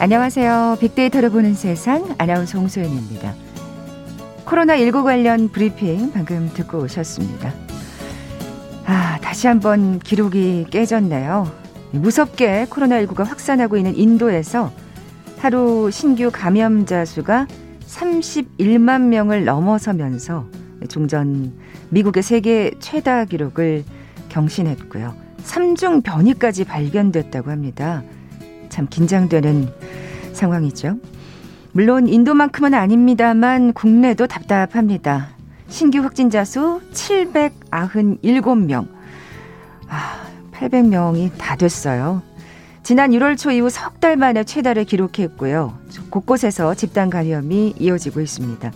안녕하세요. 빅데이터를 보는 세상 아나운서 홍소연입니다. 코로나19 관련 브리핑 방금 듣고 오셨습니다. 아, 다시 한번 기록이 깨졌네요. 무섭게 코로나19가 확산하고 있는 인도에서 하루 신규 감염자 수가 31만 명을 넘어서면서 종전 미국의 세계 최다 기록을 경신했고요. 3중 변이까지 발견됐다고 합니다. 참 긴장되는 상황이죠. 물론 인도만큼은 아닙니다만 국내도 답답합니다. 신규 확진자 수 797명. 아, 800명이 다 됐어요. 지난 1월 초 이후 석 달 만에 최다를 기록했고요. 곳곳에서 집단 감염이 이어지고 있습니다.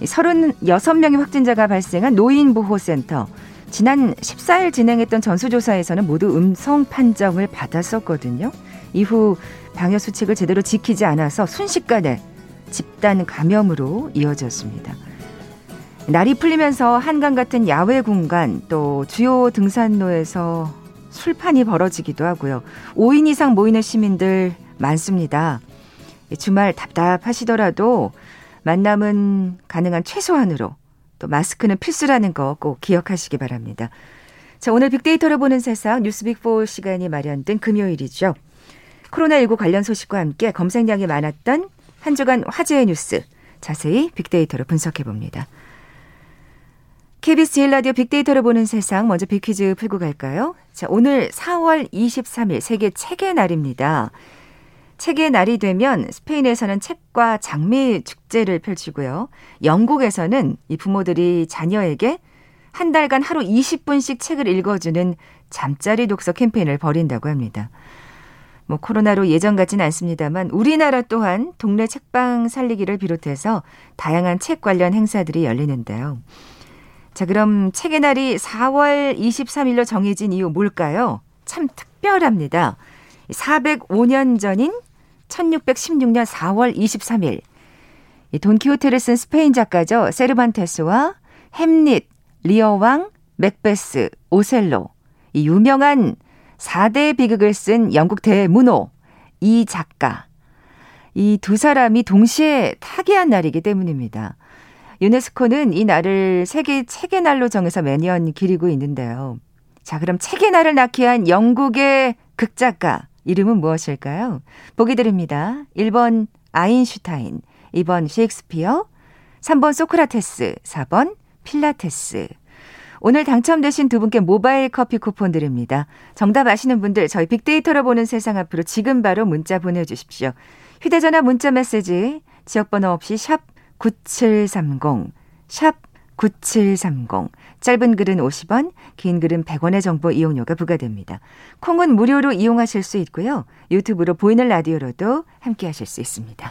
36명의 확진자가 발생한 노인보호센터. 지난 14일 진행했던 전수조사에서는 모두 음성 판정을 받았었거든요. 이후 방역 수칙을 제대로 지키지 않아서 순식간에 집단 감염으로 이어졌습니다. 날이 풀리면서 한강 같은 야외 공간 또 주요 등산로에서 술판이 벌어지기도 하고요. 5인 이상 모이는 시민들 많습니다. 주말 답답하시더라도 만남은 가능한 최소한으로 또 마스크는 필수라는 거 꼭 기억하시기 바랍니다. 자, 오늘 빅데이터를 보는 세상 뉴스빅4 시간이 마련된 금요일이죠. 코로나19 관련 소식과 함께 검색량이 많았던 한 주간 화제의 뉴스 자세히 빅데이터로 분석해 봅니다. KBS 제일 라디오 빅데이터를 보는 세상 먼저 빅퀴즈 풀고 갈까요? 자, 오늘 4월 23일 세계 책의 날입니다. 책의 날이 되면 스페인에서는 책과 장미 축제를 펼치고요. 영국에서는 이 부모들이 자녀에게 한 달간 하루 20분씩 책을 읽어주는 잠자리 독서 캠페인을 벌인다고 합니다. 뭐 코로나로 예전 같지는 않습니다만 우리나라 또한 동네 책방 살리기를 비롯해서 다양한 책 관련 행사들이 열리는데요. 자, 그럼 책의 날이 4월 23일로 정해진 이유 뭘까요? 참 특별합니다. 405년 전인 1616년 4월 23일 이 돈키호테를 쓴 스페인 작가죠. 세르반테스와 햄릿, 리어왕, 맥베스, 오셀로 이 유명한 4대 비극을 쓴 영국 대문호 이 작가. 이 두 사람이 동시에 타계한 날이기 때문입니다. 유네스코는 이 날을 세계 책의 날로 정해서 매년 기리고 있는데요. 자, 그럼 책의 날을 낳게 한 영국의 극작가 이름은 무엇일까요? 보기 드립니다. 1번 아인슈타인, 2번 셰익스피어, 3번 소크라테스, 4번 필라테스. 오늘 당첨되신 두 분께 모바일 커피 쿠폰 드립니다. 정답 아시는 분들 저희 빅데이터로 보는 세상 앞으로 지금 바로 문자 보내주십시오. 휴대전화 문자 메시지 지역번호 없이 샵 9730, 샵 9730. 짧은 글은 50원, 긴 글은 100원의 정보 이용료가 부과됩니다. 콩은 무료로 이용하실 수 있고요. 유튜브로 보이는 라디오로도 함께 하실 수 있습니다.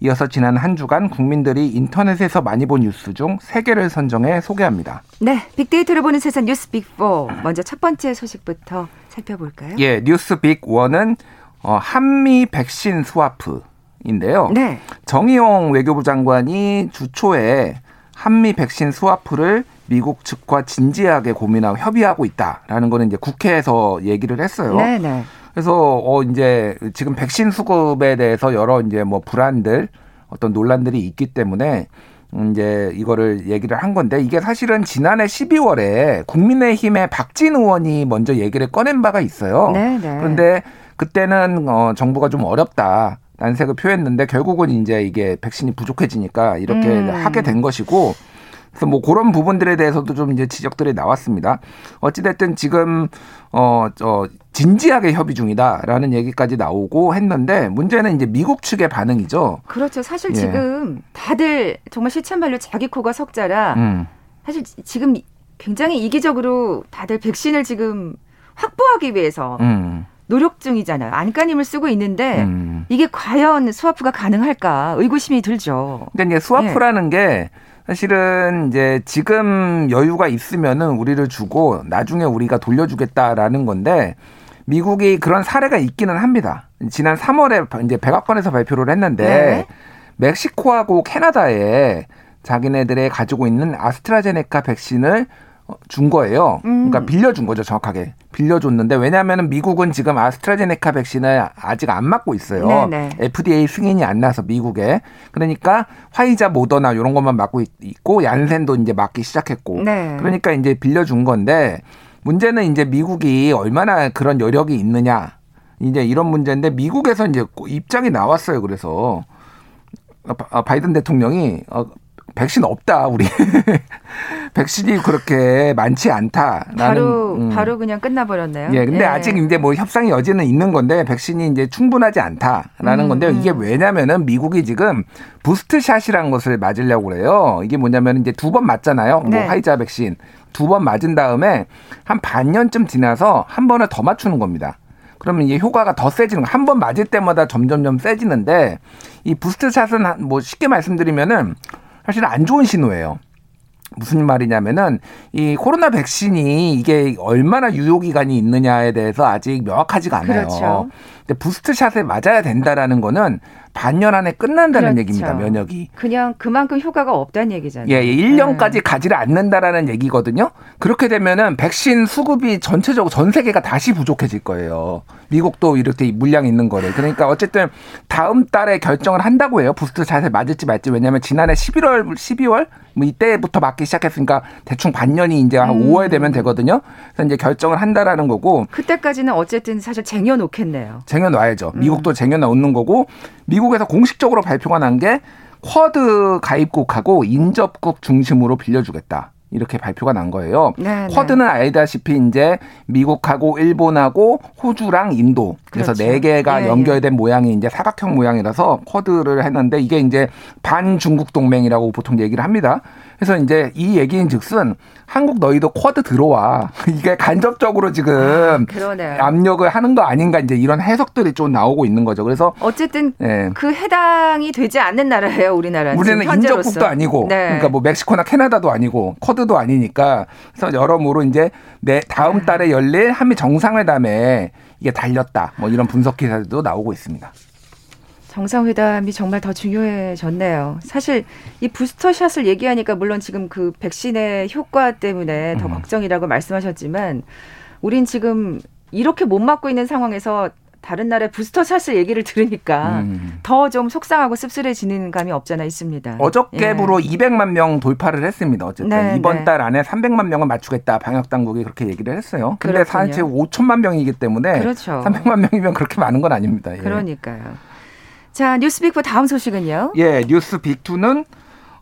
이어서 지난 한 주간 국민들이 인터넷에서 많이 본 뉴스 중 3개를 선정해 소개합니다. 네, 빅데이터를 보는 세상 뉴스 빅4. 먼저 첫 번째 소식부터 살펴볼까요? 예, 뉴스 빅1은 어, 한미 백신 스와프 인데요. 네. 정의용 외교부 장관이 주초에 한미 백신 스와프를 미국 측과 진지하게 고민하고 협의하고 있다라는 거는 이제 국회에서 얘기를 했어요. 네, 네. 그래서 어 이제 지금 백신 수급에 대해서 여러 이제 뭐 불안들 어떤 논란들이 있기 때문에 이제 이거를 얘기를 한 건데 이게 사실은 지난해 12월에 국민의힘의 박진 의원이 먼저 얘기를 꺼낸 바가 있어요. 네네. 네. 그런데 그때는 어 정부가 좀 어렵다. 난색을 표했는데 결국은 이제 이게 백신이 부족해지니까 이렇게 음. 하게 된 것이고 그래서 뭐 그런 부분들에 대해서도 좀 이제 지적들이 나왔습니다. 어찌됐든 지금 어, 저, 진지하게 협의 중이다라는 얘기까지 나오고 했는데 문제는 이제 미국 측의 반응이죠. 그렇죠. 사실 예. 지금 다들 정말 시참발로 자기 코가 석자라 음. 사실 지금 굉장히 이기적으로 다들 백신을 지금 확보하기 위해서 음. 노력 중이잖아요. 안간힘을 쓰고 있는데 음. 이게 과연 스와프가 가능할까 의구심이 들죠. 그러니까 이제 스와프라는 네. 게 사실은 이제 지금 여유가 있으면은 우리를 주고 나중에 우리가 돌려주겠다라는 건데 미국이 그런 사례가 있기는 합니다. 지난 3월에 이제 백악관에서 발표를 했는데 네. 멕시코하고 캐나다에 자기네들의 가지고 있는 아스트라제네카 백신을 준 거예요. 음. 그러니까 빌려준 거죠, 정확하게. 빌려줬는데 왜냐하면 미국은 지금 아스트라제네카 백신을 아직 안 맞고 있어요. 네네. FDA 승인이 안 나서 미국에. 그러니까 화이자, 모더나 이런 것만 맞고 있고 얀센도 이제 맞기 시작했고. 네. 그러니까 이제 빌려준 건데 문제는 이제 미국이 얼마나 그런 여력이 있느냐. 이제 이런 문제인데 미국에서 이제 입장이 나왔어요. 그래서 바이든 대통령이 어, 백신 없다 우리 백신이 그렇게 많지 않다라는 바로 음. 바로 그냥 끝나버렸네요. 예, 근데 예. 아직 이제 뭐 협상의 여지는 있는 건데 백신이 이제 충분하지 않다라는 음, 건데 이게 음. 왜냐면은 미국이 지금 부스트샷이라는 것을 맞으려고 그래요. 이게 뭐냐면 이제 두 번 맞잖아요. 뭐 네. 화이자 백신 두 번 맞은 다음에 한 반년쯤 지나서 한 번을 더 맞추는 겁니다. 그러면 이게 효과가 더 세지는 한번 맞을 때마다 점점점 세지는데 이 부스트샷은 뭐 쉽게 말씀드리면은 사실 안 좋은 신호예요. 무슨 말이냐면은 이 코로나 백신이 이게 얼마나 유효 기간이 있느냐에 대해서 아직 명확하지가 않아요. 그렇죠. 부스트샷에 맞아야 된다라는 거는 반년 안에 끝난다는 그렇죠. 얘기입니다. 면역이. 그냥 그만큼 효과가 없다는 얘기잖아요. 예, 1년까지 예, 네. 가지를 않는다라는 얘기거든요. 그렇게 되면은 백신 수급이 전체적으로 전 세계가 다시 부족해질 거예요. 미국도 이렇게 물량 있는 거를. 그러니까 어쨌든 다음 달에 결정을 한다고 해요. 부스트 샷에 맞을지 말지. 왜냐하면 지난해 11월, 12월 뭐 이때부터 맞기 시작했으니까 대충 반년이 이제 한 음. 5월 되면 되거든요. 그래서 이제 결정을 한다라는 거고. 그때까지는 어쨌든 사실 쟁여놓겠네요. 쟁 여놔야죠. 미국도 음. 쟁여놓는 거고 미국에서 공식적으로 발표가 난 게 쿼드 가입국하고 인접국 중심으로 빌려주겠다. 이렇게 발표가 난 거예요. 네, 네. 쿼드는 알다시피 이제 미국하고 일본하고 호주랑 인도 그래서 그렇죠. 네 개가 예, 연결된 예. 모양이 이제 사각형 모양이라서 쿼드를 했는데 이게 이제 반중국 동맹이라고 보통 얘기를 합니다. 그래서 이제 이 얘기인 즉슨 한국 너희도 쿼드 들어와 이게 간접적으로 지금 아, 압력을 하는 거 아닌가 이제 이런 해석들이 좀 나오고 있는 거죠. 그래서 어쨌든 예. 그 해당이 되지 않는 나라예요, 우리나라는. 우리는 인접국도 아니고 네. 그러니까 뭐 멕시코나 캐나다도 아니고 쿼드도 아니니까 그래서 여러모로 이제 내 다음 아. 달에 열릴 한미 정상회담에 이게 달렸다. 뭐 이런 분석 기사들도 나오고 있습니다. 정상회담이 정말 더 중요해졌네요. 사실 이 부스터샷을 얘기하니까 물론 지금 그 백신의 효과 때문에 더 음. 걱정이라고 말씀하셨지만 우린 지금 이렇게 못 맞고 있는 상황에서 다른 나라의 부스터샷을 얘기를 들으니까 음. 더좀 속상하고 씁쓸해지는 감이 없잖아 있습니다. 어저께부로 예. 200만 명 돌파를 했습니다. 어쨌든 네, 이번 네. 달 안에 300만 명을 맞추겠다 방역 당국이 그렇게 얘기를 했어요. 근데 사실 5천만 명이기 때문에 그렇죠. 300만 명이면 그렇게 많은 건 아닙니다. 예. 그러니까요. 자, 뉴스 빅4 다음 소식은요? 예, 뉴스 빅2는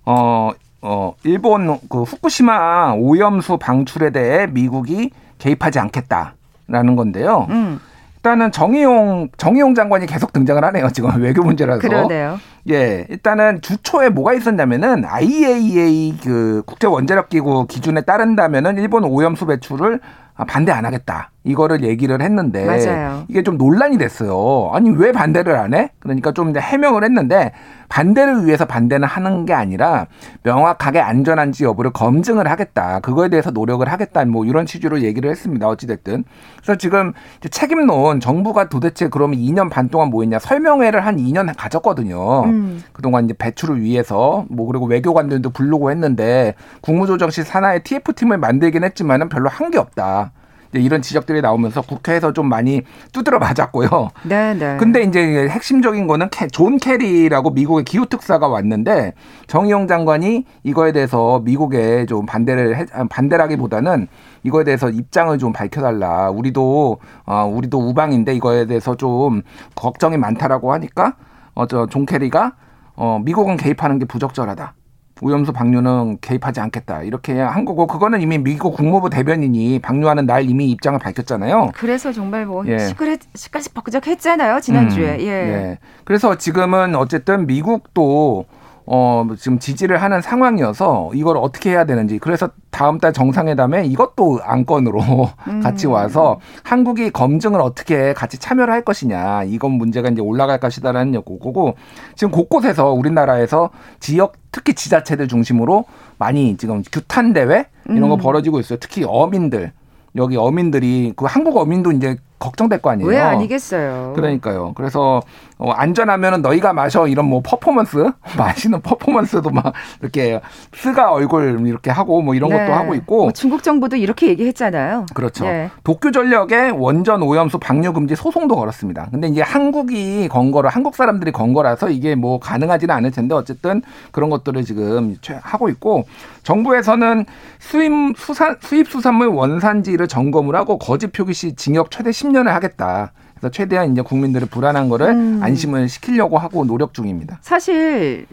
어, 어, 일본 그 후쿠시마 오염수 방출에 대해 미국이 개입하지 않겠다라는 건데요. 음. 일단은 정의용 정의용 장관이 계속 등장을 하네요. 지금 외교 문제라서. 그러네요. 예, 일단은 주초에 뭐가 있었냐면은 IAEA 그 국제 원자력 기구 기준에 따른다면은 일본 오염수 배출을 반대 안 하겠다. 이거를 얘기를 했는데 맞아요. 이게 좀 논란이 됐어요. 아니 왜 반대를 안 해? 그러니까 좀 이제 해명을 했는데 반대를 위해서 반대는 하는 게 아니라 명확하게 안전한지 여부를 검증을 하겠다. 그거에 대해서 노력을 하겠다. 뭐 이런 취지로 얘기를 했습니다. 어찌 됐든. 그래서 지금 책임론 정부가 도대체 그러면 2년 반 동안 뭐 했냐 설명회를 한 2년 가졌거든요. 음. 그동안 이제 배출을 위해서 뭐 그리고 외교관들도 부르고 했는데 국무조정실 산하의 TF팀을 만들긴 했지만은 별로 한 게 없다. 이런 지적들이 나오면서 국회에서 좀 많이 두드려 맞았고요. 네, 네. 근데 이제 핵심적인 거는 존 케리라고 미국의 기후 특사가 왔는데 정의용 장관이 이거에 대해서 미국에 좀 반대를 해, 아, 반대라기보다는 이거에 대해서 입장을 좀 밝혀달라. 우리도 어 우리도 우방인데 이거에 대해서 좀 걱정이 많다라고 하니까 어저 존 케리가 어 미국은 개입하는 게 부적절하다. 오염수 방류는 개입하지 않겠다 이렇게 한 거고 그거는 이미 미국 국무부 대변인이 방류하는 날 이미 입장을 밝혔잖아요. 그래서 정말 뭐 예. 시끌 시끌벅적했잖아요 지난주에. 음, 예. 예. 그래서 지금은 어쨌든 미국도 어, 지금 지지를 하는 상황이어서 이걸 어떻게 해야 되는지 그래서 다음 달 정상회담에 이것도 안건으로 음. 같이 와서 한국이 검증을 어떻게 같이 참여를 할 것이냐 이건 문제가 이제 올라갈 것이다라는 거고 지금 곳곳에서 우리나라에서 지역 특히 지자체들 중심으로 많이 지금 규탄 대회 이런 거 음. 벌어지고 있어요. 특히 어민들 여기 어민들이 그 한국 어민도 이제 걱정될 거 아니에요. 왜 아니겠어요. 그러니까요. 그래서 어, 안전하면은 너희가 마셔 이런 뭐 퍼포먼스 마시는 퍼포먼스도 막 이렇게 스가 얼굴 이렇게 하고 뭐 이런 네. 것도 하고 있고 뭐 중국 정부도 이렇게 얘기했잖아요. 그렇죠. 네. 도쿄 전력에 원전 오염수 방류 금지 소송도 걸었습니다. 근데 이제 한국이 건 거를 한국 사람들이 건 거라서 이게 뭐 가능하지는 않을 텐데 어쨌든 그런 것들을 지금 하고 있고 정부에서는 수입 수산 수입 수산물 원산지를 점검을 하고 거짓 표기 시 징역 최대 10년을 하겠다. 그래서 최대한 이제 국민들의 불안한 거를 음. 안심을 시키려고 하고 노력 중입니다. 사실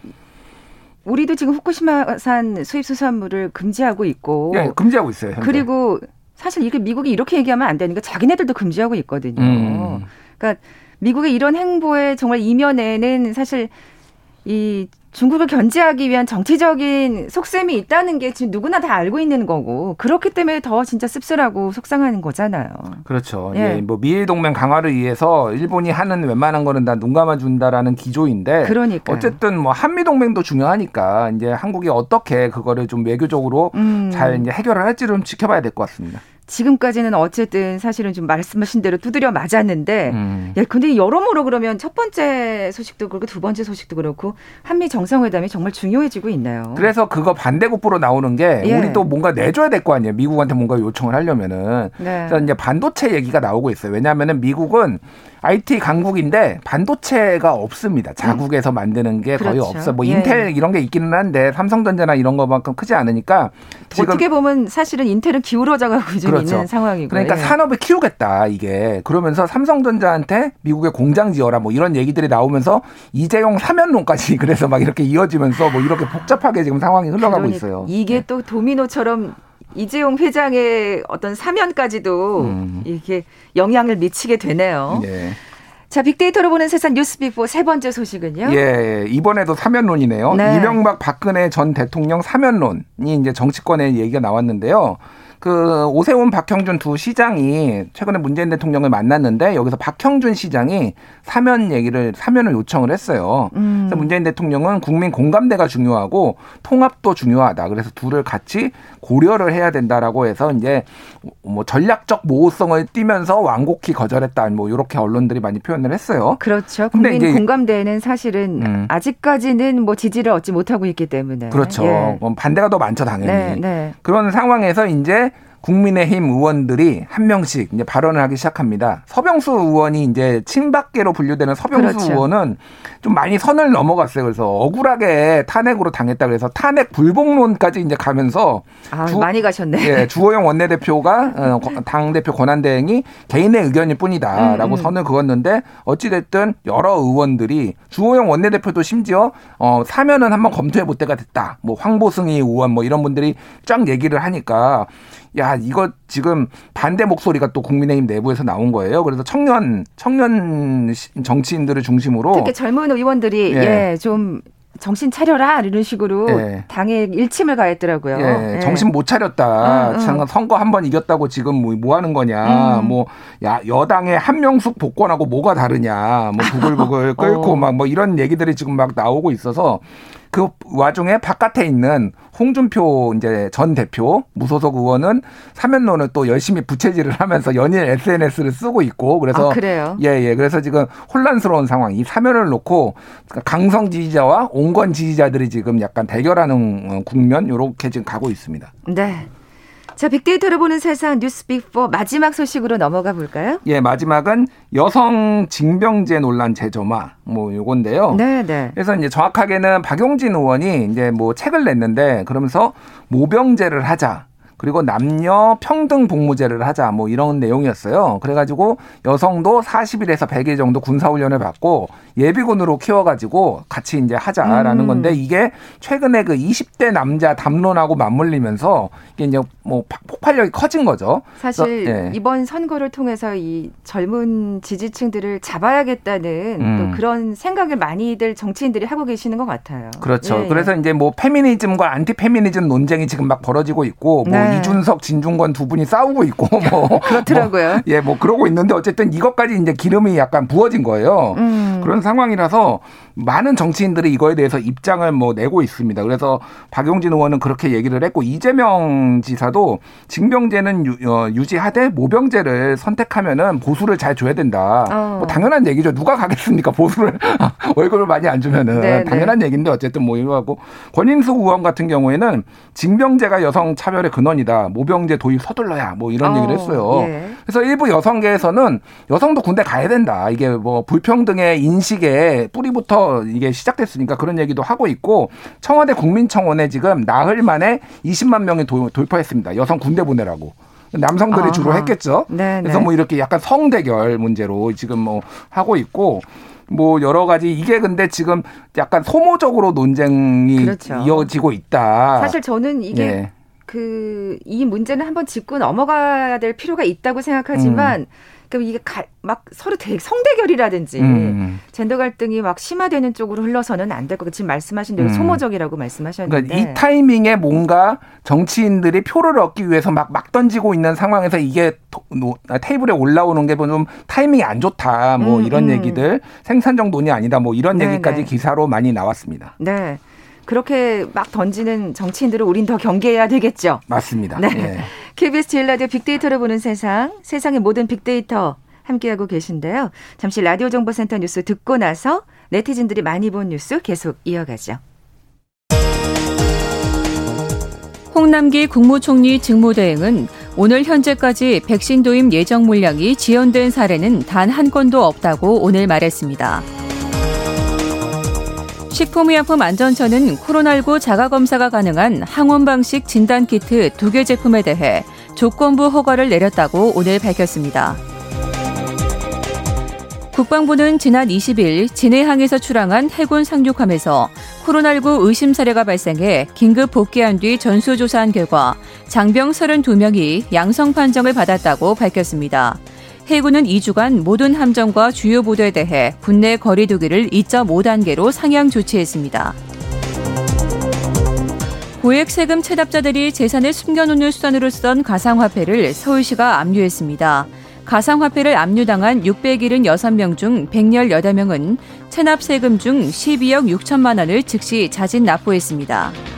우리도 지금 후쿠시마산 수입 수산물을 금지하고 있고, 예, 금지하고 있어요. 현재. 그리고 사실 이게 미국이 이렇게 얘기하면 안 되니까 자기네들도 금지하고 있거든요. 음. 그러니까 미국의 이런 행보의 정말 이면에는 사실 이 중국을 견제하기 위한 정치적인 속셈이 있다는 게 지금 누구나 다 알고 있는 거고 그렇기 때문에 더 진짜 씁쓸하고 속상하는 거잖아요. 그렇죠. 예. 예. 뭐 미일 동맹 강화를 위해서 일본이 하는 웬만한 거는 다 눈 감아 준다라는 기조인데 그러니까 어쨌든 뭐 한미 동맹도 중요하니까 이제 한국이 어떻게 그거를 좀 외교적으로 음. 잘 이제 해결을 할지를 좀 지켜봐야 될 것 같습니다. 지금까지는 어쨌든 사실은 좀 말씀하신 대로 두드려 맞았는데, 음. 야, 근데 여러모로 그러면 첫 번째 소식도 그렇고 두 번째 소식도 그렇고 한미 정상회담이 정말 중요해지고 있나요? 그래서 그거 반대급부로 나오는 게 예. 우리 또 뭔가 내줘야 될 거 아니에요. 미국한테 뭔가 요청을 하려면은. 네. 그래서 이제 반도체 얘기가 나오고 있어요. 왜냐하면은 미국은 IT 강국인데 반도체가 없습니다. 자국에서 만드는 게 거의 그렇죠. 없어. 뭐 예. 인텔 이런 게 있기는 한데 삼성전자나 이런 거만큼 크지 않으니까 어떻게 보면 사실은 인텔은 기울어져 가고 그렇죠. 있는 상황이고. 그러니까 예. 산업을 키우겠다 이게. 그러면서 삼성전자한테 미국에 공장 지어라 뭐 이런 얘기들이 나오면서 이재용 사면론까지 그래서 막 이렇게 이어지면서 뭐 이렇게 복잡하게 지금 상황이 흘러가고 그러니까 있어요. 이게 네. 또 도미노처럼 이재용 회장의 어떤 사면까지도 음. 이렇게 영향을 미치게 되네요. 네. 자, 빅데이터로 보는 세상 뉴스 빅보 세 번째 소식은요? 예, 이번에도 사면론이네요. 네. 이명박 박근혜 전 대통령 사면론이 이제 정치권에 얘기가 나왔는데요. 그 오세훈 박형준 두 시장이 최근에 문재인 대통령을 만났는데 여기서 박형준 시장이 사면 얘기를 사면을 요청을 했어요. 음. 그래서 문재인 대통령은 국민 공감대가 중요하고 통합도 중요하다. 그래서 둘을 같이 고려를 해야 된다라고 해서 이제 뭐 전략적 모호성을 띠면서 완곡히 거절했다. 뭐 이렇게 언론들이 많이 표현을 했어요. 그렇죠. 국민 공감대는 사실은 음. 아직까지는 뭐 지지를 얻지 못하고 있기 때문에 그렇죠. 예. 반대가 더 많죠 당연히. 네, 네. 그런 상황에서 이제 국민의힘 의원들이 한 명씩 이제 발언을 하기 시작합니다. 서병수 의원이 이제 친박계로 분류되는 서병수 그렇죠. 의원은 좀 많이 선을 넘어갔어요. 그래서 억울하게 탄핵으로 당했다 그래서 탄핵 불복론까지 이제 가면서 아, 주, 많이 가셨네. 예, 주호영 원내대표가 어, 당 대표 권한 대행이 개인의 의견일 뿐이다라고 음, 음. 선을 그었는데 어찌 됐든 여러 의원들이 주호영 원내대표도 심지어 어 사면은 한번 검토해 볼 때가 됐다. 뭐 황보승희 의원 뭐 이런 분들이 쫙 얘기를 하니까 야 이거 지금 반대 목소리가 또 국민의힘 내부에서 나온 거예요. 그래서 청년 청년 정치인들을 중심으로 특히 젊은 의원들이 예, 예 좀 정신 차려라 이런 식으로 예. 당에 일침을 가했더라고요. 예. 예. 정신 못 차렸다. 응, 응. 선거 한 번 이겼다고 지금 뭐, 뭐 하는 거냐. 음. 뭐야 여당의 한명숙 복권하고 뭐가 다르냐. 뭐 부글부글 끓고 어. 막뭐 이런 얘기들이 지금 막 나오고 있어서 그 와중에 바깥에 있는 홍준표 이제 전 대표 무소속 의원은 사면론을 또 열심히 부채질을 하면서 연일 SNS를 쓰고 있고 그래서 아, 그래요? 예, 예. 그래서 지금 혼란스러운 상황. 이 사면을 놓고 강성 지지자와 온건 지지자들이 지금 약간 대결하는 어, 국면 요렇게 지금 가고 있습니다. 네. 자, 빅데이터를 보는 세상 뉴스 빅4 마지막 소식으로 넘어가 볼까요? 예, 마지막은 여성 징병제 논란 재점화 뭐 요건데요. 네, 네. 그래서 이제 정확하게는 박용진 의원이 이제 뭐 책을 냈는데 그러면서 모병제를 하자. 그리고 남녀 평등 복무제를 하자 뭐 이런 내용이었어요. 그래가지고 여성도 40일에서 100일 정도 군사훈련을 받고 예비군으로 키워가지고 같이 이제 하자라는 음. 건데 이게 최근에 그 20대 남자 담론하고 맞물리면서 이게 이제 뭐 폭발력이 커진 거죠. 사실 그래서, 예. 이번 선거를 통해서 이 젊은 지지층들을 잡아야겠다는 음. 또 그런 생각을 많이들 정치인들이 하고 계시는 것 같아요. 그렇죠. 예. 그래서 이제 뭐 페미니즘과 안티 페미니즘 논쟁이 지금 막 벌어지고 있고 뭐 네. 이준석, 진중권 두 분이 싸우고 있고 뭐 그렇더라고요. 뭐, 예, 뭐 그러고 있는데 어쨌든 이것까지 이제 기름이 약간 부어진 거예요. 음. 그런 상황이라서 많은 정치인들이 이거에 대해서 입장을 뭐 내고 있습니다. 그래서 박용진 의원은 그렇게 얘기를 했고 이재명 지사도 징병제는 유, 어, 유지하되 모병제를 선택하면은 보수를 잘 줘야 된다. 어. 뭐 당연한 얘기죠. 누가 가겠습니까? 보수를 월급을 많이 안 주면은 네, 네. 당연한 네. 얘기인데 어쨌든 뭐 이거 하고 권인숙 의원 같은 경우에는 징병제가 여성 차별의 근원이다. 모병제 도입 서둘러야 뭐 이런 어. 얘기를 했어요. 예. 그래서 일부 여성계에서는 여성도 군대 가야 된다. 이게 뭐 불평등의 인식의 뿌리부터 이게 시작됐으니까 그런 얘기도 하고 있고 청와대 국민청원에 지금 나흘 만에 20만 명이 도, 돌파했습니다. 여성 군대 보내라고. 남성들이 아하. 주로 했겠죠. 네네. 그래서 네. 뭐 이렇게 약간 성대결 문제로 지금 뭐 하고 있고 뭐 여러 가지 이게 근데 지금 약간 소모적으로 논쟁이 그렇죠. 이어지고 있다. 사실 저는 이게 예. 그이 문제는 한번 짚고 넘어가야 될 필요가 있다고 생각하지만 음. 그럼 이게 가, 막 서로 대, 성대결이라든지 음. 젠더 갈등이 막 심화되는 쪽으로 흘러서는 안될것 같고 지금 말씀하신 대로 음. 소모적이라고 말씀하셨는데 그러니까 이 타이밍에 뭔가 정치인들이 표를 얻기 위해서 막, 막 던지고 있는 상황에서 이게 테이블에 올라오는 게 좀 타이밍이 안 좋다 뭐 음, 이런 음. 얘기들 생산적 논의 아니다 뭐 이런 네 얘기까지 네. 기사로 많이 나왔습니다. 네. 그렇게 막 던지는 정치인들을 우린 더 경계해야 되겠죠. 맞습니다. 네. 예. KBS 제일 라디오 빅데이터를 보는 세상, 세상의 모든 빅데이터 함께하고 계신데요. 잠시 라디오 정보센터 뉴스 듣고 나서 네티즌들이 많이 본 뉴스 계속 이어가죠. 홍남기 국무총리 직무대행은 오늘 현재까지 백신 도입 예정 물량이 지연된 사례는 단 한 건도 없다고 오늘 말했습니다. 식품의약품안전처는 코로나19 자가검사가 가능한 항원 방식 진단키트 두 개 제품에 대해 조건부 허가를 내렸다고 오늘 밝혔습니다. 국방부는 지난 20일 진해항에서 출항한 해군 상륙함에서 코로나19 의심 사례가 발생해 긴급 복귀한 뒤 전수조사한 결과 장병 32명이 양성 판정을 받았다고 밝혔습니다. 해군은 2주간 모든 함정과 주요 보도에 대해 국내 거리두기를 2.5단계로 상향 조치했습니다. 고액 세금 체납자들이 재산을 숨겨놓는 수단으로 쓰던 가상화폐를 서울시가 압류했습니다. 가상화폐를 압류당한 676명 중 118명은 체납 세금 중 12억 6천만 원을 즉시 자진 납부했습니다.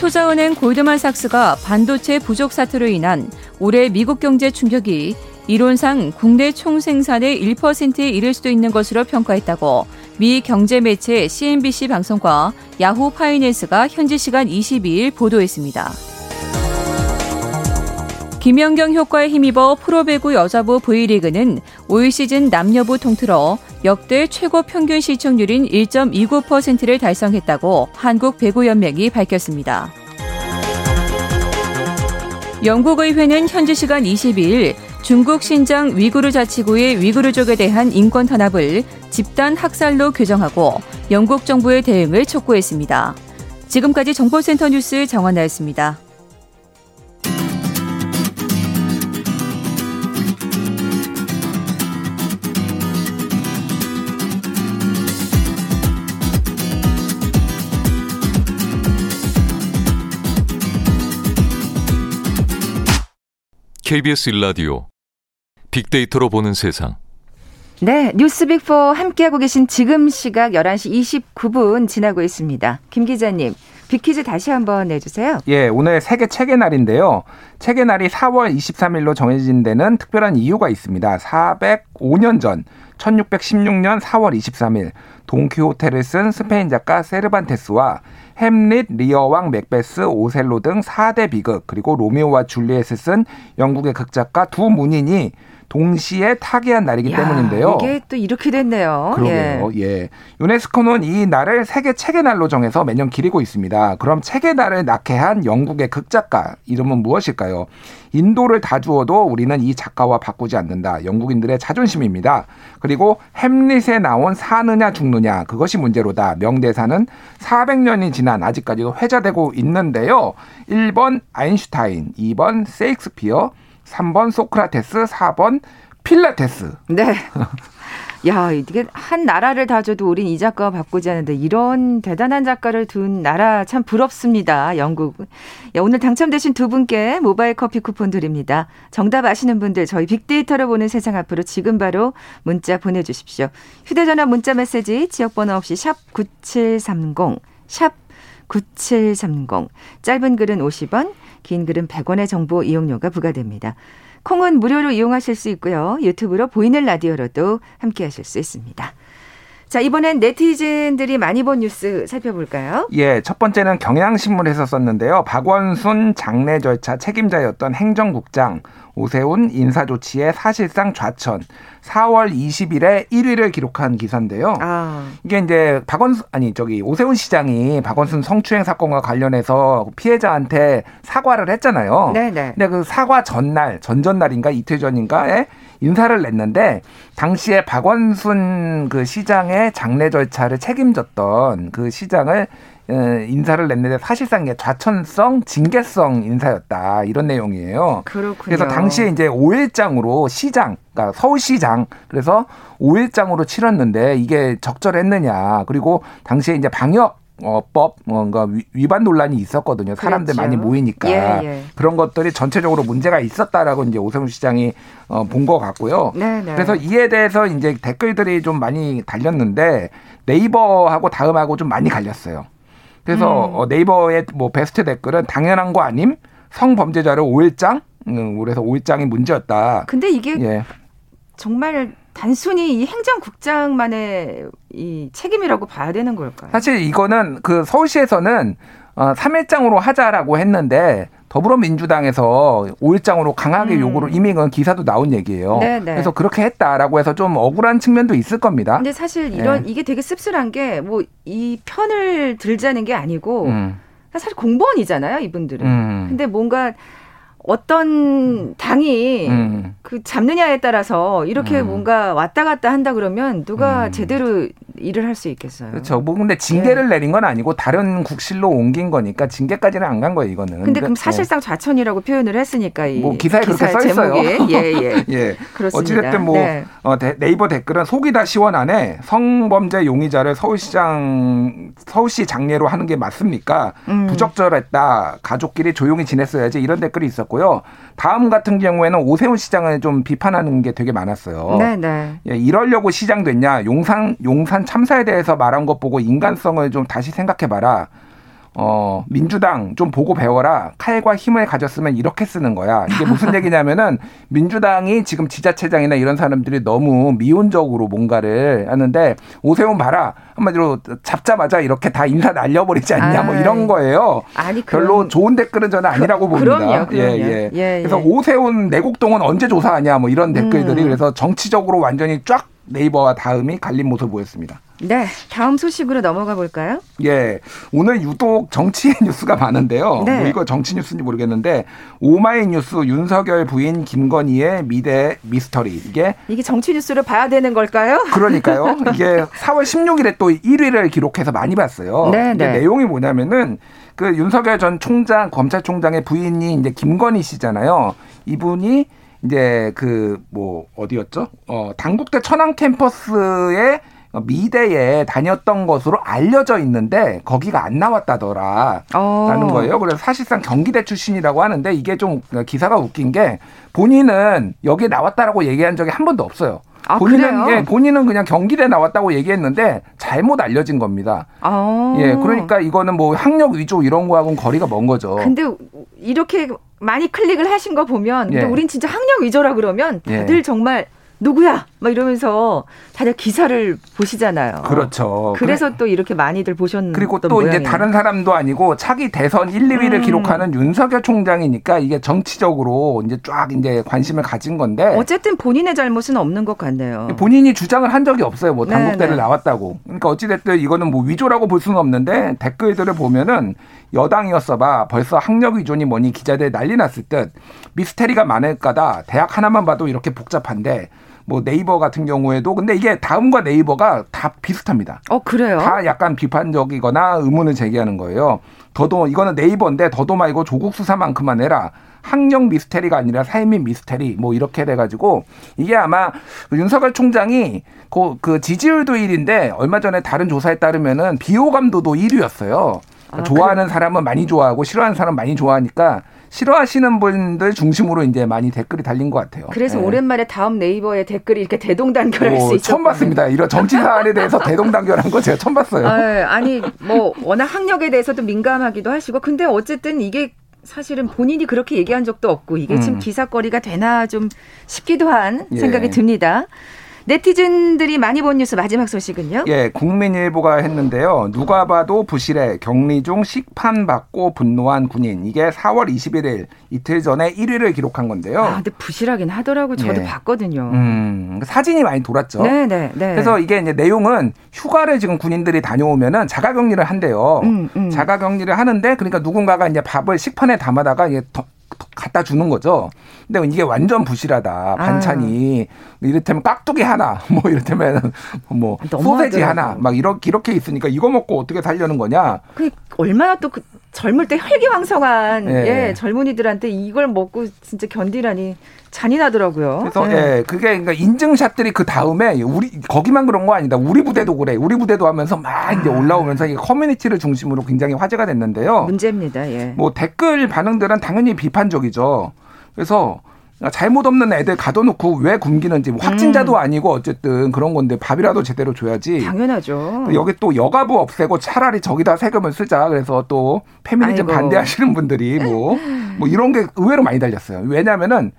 투자은행 골드만 삭스가 반도체 부족 사태로 인한 올해 미국 경제 충격이 이론상 국내 총생산의 1%에 이를 수도 있는 것으로 평가했다고 미 경제 매체 CNBC 방송과 야후 파이낸스가 현지 시간 22일 보도했습니다. 김연경 효과에 힘입어 프로배구 여자부 V리그는 올 시즌 남녀부 통틀어 역대 최고 평균 시청률인 1.29%를 달성했다고 한국 배구 연맹이 밝혔습니다. 영국 의회는 현지 시간 22일 중국 신장 위구르 자치구의 위구르족에 대한 인권 탄압을 집단 학살로 규정하고 영국 정부의 대응을 촉구했습니다. 지금까지 정보센터 뉴스 정원나였습니다. KBS 일라디오 빅데이터로 보는 세상. 네, 뉴스 빅4 함께하고 계신 지금 시각 11시 29분 지나고 있습니다. 김 기자님, 빅퀴즈 다시 한번 내주세요. 예, 오늘 세계 책의 날인데요. 책의 날이 4월 23일로 정해진 데는 특별한 이유가 있습니다. 405년 전 1616년 4월 23일 돈키호테를 쓴 스페인 작가 세르반테스와 햄릿, 리어왕, 맥베스, 오셀로 등 4대 비극 그리고 로미오와 줄리엣을 쓴 영국의 극작가 두 문인이 동시에 타계한 날이기 야, 때문인데요. 이게 또 이렇게 됐네요. 그러게요. 예. 예. 유네스코는 이 날을 세계 책의 날로 정해서 매년 기리고 있습니다. 그럼 책의 달을 낳게 한 영국의 극작가 이름은 무엇일까요? 인도를 다 주어도 우리는 이 작가와 바꾸지 않는다. 영국인들의 자존심입니다. 그리고 햄릿에 나온 사느냐 죽느냐 그것이 문제로다. 명대사는 400년이 지난 아직까지도 회자되고 있는데요. 1번 아인슈타인, 2번 세익스피어, 3번 소크라테스, 4번 필라테스. 네. 야, 이게 한 나라를 다 줘도 우린 이 작가와 바꾸지 않는데 이런 대단한 작가를 둔 나라 참 부럽습니다. 영국. 야, 오늘 당첨되신 두 분께 모바일 커피 쿠폰 드립니다. 정답 아시는 분들 저희 빅데이터를 보는 세상 앞으로 지금 바로 문자 보내주십시오. 휴대전화 문자 메시지 지역번호 없이 샵 9730, 샵 9730. 짧은 글은 50원, 긴 글은 100원의 정보 이용료가 부과됩니다. 콩은 무료로 이용하실 수 있고요. 유튜브로 보이는 라디오로도 함께 하실 수 있습니다. 자, 이번엔 네티즌들이 많이 본 뉴스 살펴볼까요? 예, 첫 번째는 경향신문에서 썼는데요. 박원순 장례 절차 책임자였던 행정국장 오세훈 인사조치에 사실상 좌천. 4월 20일에 1위를 기록한 기사인데요. 아. 이게 이제 박원순 아니 저기 오세훈 시장이 박원순 성추행 사건과 관련해서 피해자한테 사과를 했잖아요. 네네. 근데 그 사과 전날 전전날인가 이틀 전인가에 인사를 냈는데 당시에 박원순 그 시장의 장례 절차를 책임졌던 그 시장을 인사를 냈는데 사실상 이게 좌천성, 징계성 인사였다 이런 내용이에요. 그렇군요. 그래서 당시에 이제 5일장으로 시장, 그러니까 서울시장 그래서 5일장으로 치렀는데 이게 적절했느냐 그리고 당시에 이제 방역 어법 뭔가 위반 논란이 있었거든요. 사람들 그렇죠. 많이 모이니까 예, 예. 그런 것들이 전체적으로 문제가 있었다라고 이제 오세훈 시장이 어, 본 것 같고요. 네네. 네. 그래서 이에 대해서 이제 댓글들이 좀 많이 달렸는데 네이버하고 다음하고 좀 많이 갈렸어요. 그래서 음. 어, 네이버의 뭐 베스트 댓글은 당연한 거 아님 성범죄자를 5일장 음, 그래서 5일장이 문제였다. 근데 이게 예. 정말 단순히 이 행정국장만의 이 책임이라고 봐야 되는 걸까요? 사실 이거는 그 서울시에서는 어, 3일장으로 하자라고 했는데 더불어민주당에서 5일장으로 강하게 음. 요구를 이미 그 기사도 나온 얘기예요. 네네. 네. 그래서 그렇게 했다라고 해서 좀 억울한 측면도 있을 겁니다. 근데 사실 이런 네. 이게 되게 씁쓸한 게 뭐 이 편을 들자는 게 아니고 음. 사실 공무원이잖아요, 이분들은. 음. 근데 뭔가 어떤 당이 음. 그 잡느냐에 따라서 이렇게 음. 뭔가 왔다 갔다 한다 그러면 누가 음. 제대로 일을 할 수 있겠어요. 그렇죠. 뭐 근데 징계를 네. 내린 건 아니고 다른 국실로 옮긴 거니까 징계까지는 안 간 거예요, 이거는. 근데 그럼 사실상 좌천이라고 표현을 했으니까 뭐 기사에 그렇게 써 있어요. 예, 예. 예. 그렇습니다. 어찌됐든 뭐 네. 어, 네이버 댓글은 속이 다 시원하네. 성범죄 용의자를 서울시장 서울시 장례로 하는 게 맞습니까? 음. 부적절했다. 가족끼리 조용히 지냈어야지 이런 댓글이 있었고요. 다음 같은 경우에는 오세훈 시장을 좀 비판하는 게 되게 많았어요. 네, 네. 예, 이러려고 시장 됐냐? 용산 용산 참사에 대해서 말한 것 보고 인간성을 좀 다시 생각해봐라. 어, 민주당 좀 보고 배워라. 칼과 힘을 가졌으면 이렇게 쓰는 거야. 이게 무슨 얘기냐면은 민주당이 지금 지자체장이나 이런 사람들이 너무 미온적으로 뭔가를 하는데 오세훈 봐라. 한마디로 잡자마자 이렇게 다 인사 날려버리지 않냐 뭐 이런 거예요. 아니, 그럼, 별로 좋은 댓글은 저는 아니라고 그, 봅니다. 그럼요, 그럼요. 예, 예. 예, 그래서 오세훈 내곡동은 언제 조사하냐 뭐 이런 댓글들이 음. 그래서 정치적으로 완전히 쫙 네이버와 다음이 갈린 모습 보였습니다. 네, 다음 소식으로 넘어가 볼까요? 예, 오늘 유독 정치 뉴스가 많은데요. 네. 뭐 이거 정치 뉴스인지 모르겠는데 오마이뉴스 윤석열 부인 김건희의 미대 미스터리 이게 이게 정치 뉴스를 봐야 되는 걸까요? 그러니까요. 이게 4월 16일에 또 1위를 기록해서 많이 봤어요. 네, 네. 내용이 뭐냐면은 그 윤석열 전 총장 검찰총장의 부인이 이제 김건희 씨잖아요. 이분이 이제 그 뭐 어디였죠? 어 당국대 천안 캠퍼스에 미대에 다녔던 것으로 알려져 있는데 거기가 안 나왔다더라 어. 라는 거예요. 그래서 사실상 경기대 출신이라고 하는데 이게 좀 기사가 웃긴 게 본인은 여기에 나왔다라고 얘기한 적이 한 번도 없어요. 아, 본인은 그래요? 예, 본인은 그냥 경기대 나왔다고 얘기했는데 잘못 알려진 겁니다. 아. 예, 그러니까 이거는 뭐 학력 위조 이런 거하고는 거리가 먼 거죠. 근데 이렇게 많이 클릭을 하신 거 보면 예. 우린 진짜 학력 위조라 그러면 다들 예. 정말 누구야? 막 이러면서 다들 기사를 보시잖아요. 그렇죠. 그래서 그래. 또 이렇게 많이들 보셨는 그리고 또 모양이에요. 이제 다른 사람도 아니고 차기 대선 1, 2위를 음. 기록하는 윤석열 총장이니까 이게 정치적으로 이제 쫙 이제 관심을 가진 건데 어쨌든 본인의 잘못은 없는 것 같네요. 본인이 주장을 한 적이 없어요. 뭐 단독대를 나왔다고. 그러니까 어찌 됐든 이거는 뭐 위조라고 볼 수는 없는데 댓글들을 보면은 여당이었어봐 벌써 학력 위존이 뭐니 기자들 난리 났을 듯 미스테리가 많을 까다 대학 하나만 봐도 이렇게 복잡한데 뭐 네이버 같은 경우에도 근데 이게 다음과 네이버가 다 비슷합니다. 어 그래요? 다 약간 비판적이거나 의문을 제기하는 거예요. 더도 이거는 네이버인데 더도 말고 조국 수사만큼만 해라. 학력 미스테리가 아니라 삶의 미스테리 뭐 이렇게 돼가지고 이게 아마 윤석열 총장이 그, 그 지지율도 1인데 얼마 전에 다른 조사에 따르면은 비호감도도 1위였어요. 아, 좋아하는 그래. 사람은 많이 좋아하고 싫어하는 사람은 많이 좋아하니까 싫어하시는 분들 중심으로 이제 많이 댓글이 달린 것 같아요. 그래서 네. 오랜만에 다음 네이버에 댓글이 이렇게 대동단결할 오, 수 있었 처음 봤습니다. 이런 정치 사안에 대해서 대동단결한 거 제가 처음 봤어요. 아, 아니 뭐 워낙 학력에 대해서도 민감하기도 하시고 근데 어쨌든 이게 사실은 본인이 그렇게 얘기한 적도 없고 이게 음. 지금 기사거리가 되나 좀 싶기도 한 예. 생각이 듭니다. 네티즌들이 많이 본 뉴스 마지막 소식은요? 예, 국민일보가 했는데요. 누가 봐도 부실해 격리 중 식판 받고 분노한 군인. 이게 4월 21일 이틀 전에 1위를 기록한 건데요. 아, 근데 부실하긴 하더라고. 저도 예. 봤거든요. 음, 사진이 많이 돌았죠. 네, 네, 네. 그래서 이게 이제 내용은 휴가를 지금 군인들이 다녀오면은 자가 격리를 한대요. 음, 음. 자가 격리를 하는데 그러니까 누군가가 이제 밥을 식판에 담아다가 이게 갖다 주는 거죠. 근데 이게 완전 부실하다. 반찬이 아. 이를테면 깍두기 하나, 뭐 이를테면 뭐 소세지 하나, 막 이렇게 이렇게 있으니까 이거 먹고 어떻게 살려는 거냐? 그 얼마나 또 그 젊을 때 혈기왕성한 예. 예, 젊은이들한테 이걸 먹고 진짜 견디라니 잔인하더라고요. 그래서 네. 예, 그게 그러니까 인증샷들이 그 다음에 우리 거기만 그런 거 아니다. 우리 부대도 그래. 우리 부대도 하면서 막 이제 아. 올라오면서 이 커뮤니티를 중심으로 굉장히 화제가 됐는데요. 문제입니다. 예. 뭐 댓글 반응들은 당연히 비판적이죠. 그래서 잘못 없는 애들 가둬놓고 왜 굶기는지 뭐 확진자도 음. 아니고 어쨌든 그런 건데 밥이라도 제대로 줘야지. 당연하죠. 여기 또 여가부 없애고 차라리 저기다 세금을 쓰자. 그래서 또 페미니즘 아이고. 반대하시는 분들이 뭐뭐 뭐 이런 게 의외로 많이 달렸어요. 왜냐하면은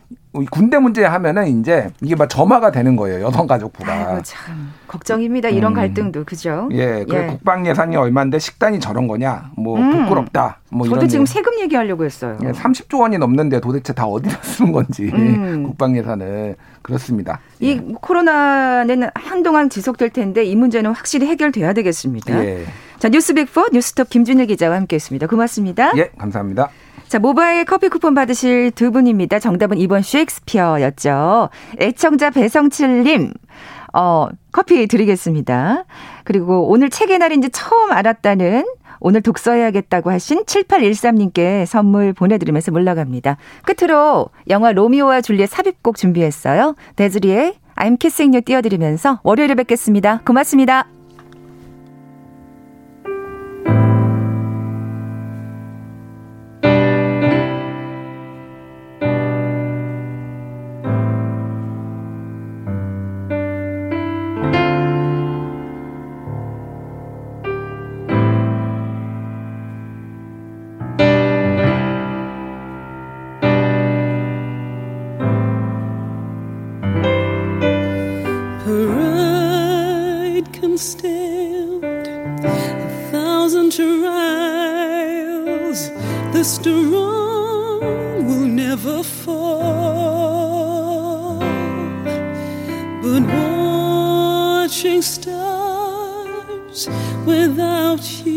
군대 문제 하면은 이제 이게 막 점화가 되는 거예요 여성 가족부가. 아이고 참 걱정입니다. 이런 음. 갈등도 그죠? 예, 그 예. 국방 예산이 얼마인데 식단이 저런 거냐? 뭐 음. 부끄럽다. 뭐 저도 지금 세금 얘기하려고 했어요. 예, 30조 원이 넘는데 도대체 다 어디다 쓰는 건지 음. 국방 예산을 그렇습니다. 이 예. 코로나는 한동안 지속될 텐데 이 문제는 확실히 해결돼야 되겠습니다. 예. 자 뉴스빅포 뉴스톱 김준일 기자와 함께했습니다. 고맙습니다. 예, 감사합니다. 자, 모바일 커피 쿠폰 받으실 두 분입니다. 정답은 이번 셰익스피어였죠. 애청자 배성칠님, 어, 커피 드리겠습니다. 그리고 오늘 책의 날인지 처음 알았다는 오늘 독서해야겠다고 하신 7813님께 선물 보내드리면서 물러갑니다. 끝으로 영화 로미오와 줄리엣 삽입곡 준비했어요. 데즈리의 I'm Kissing You 띄워드리면서 월요일에 뵙겠습니다. 고맙습니다. stand a thousand trials. The strong will never fall, but watching stars without you.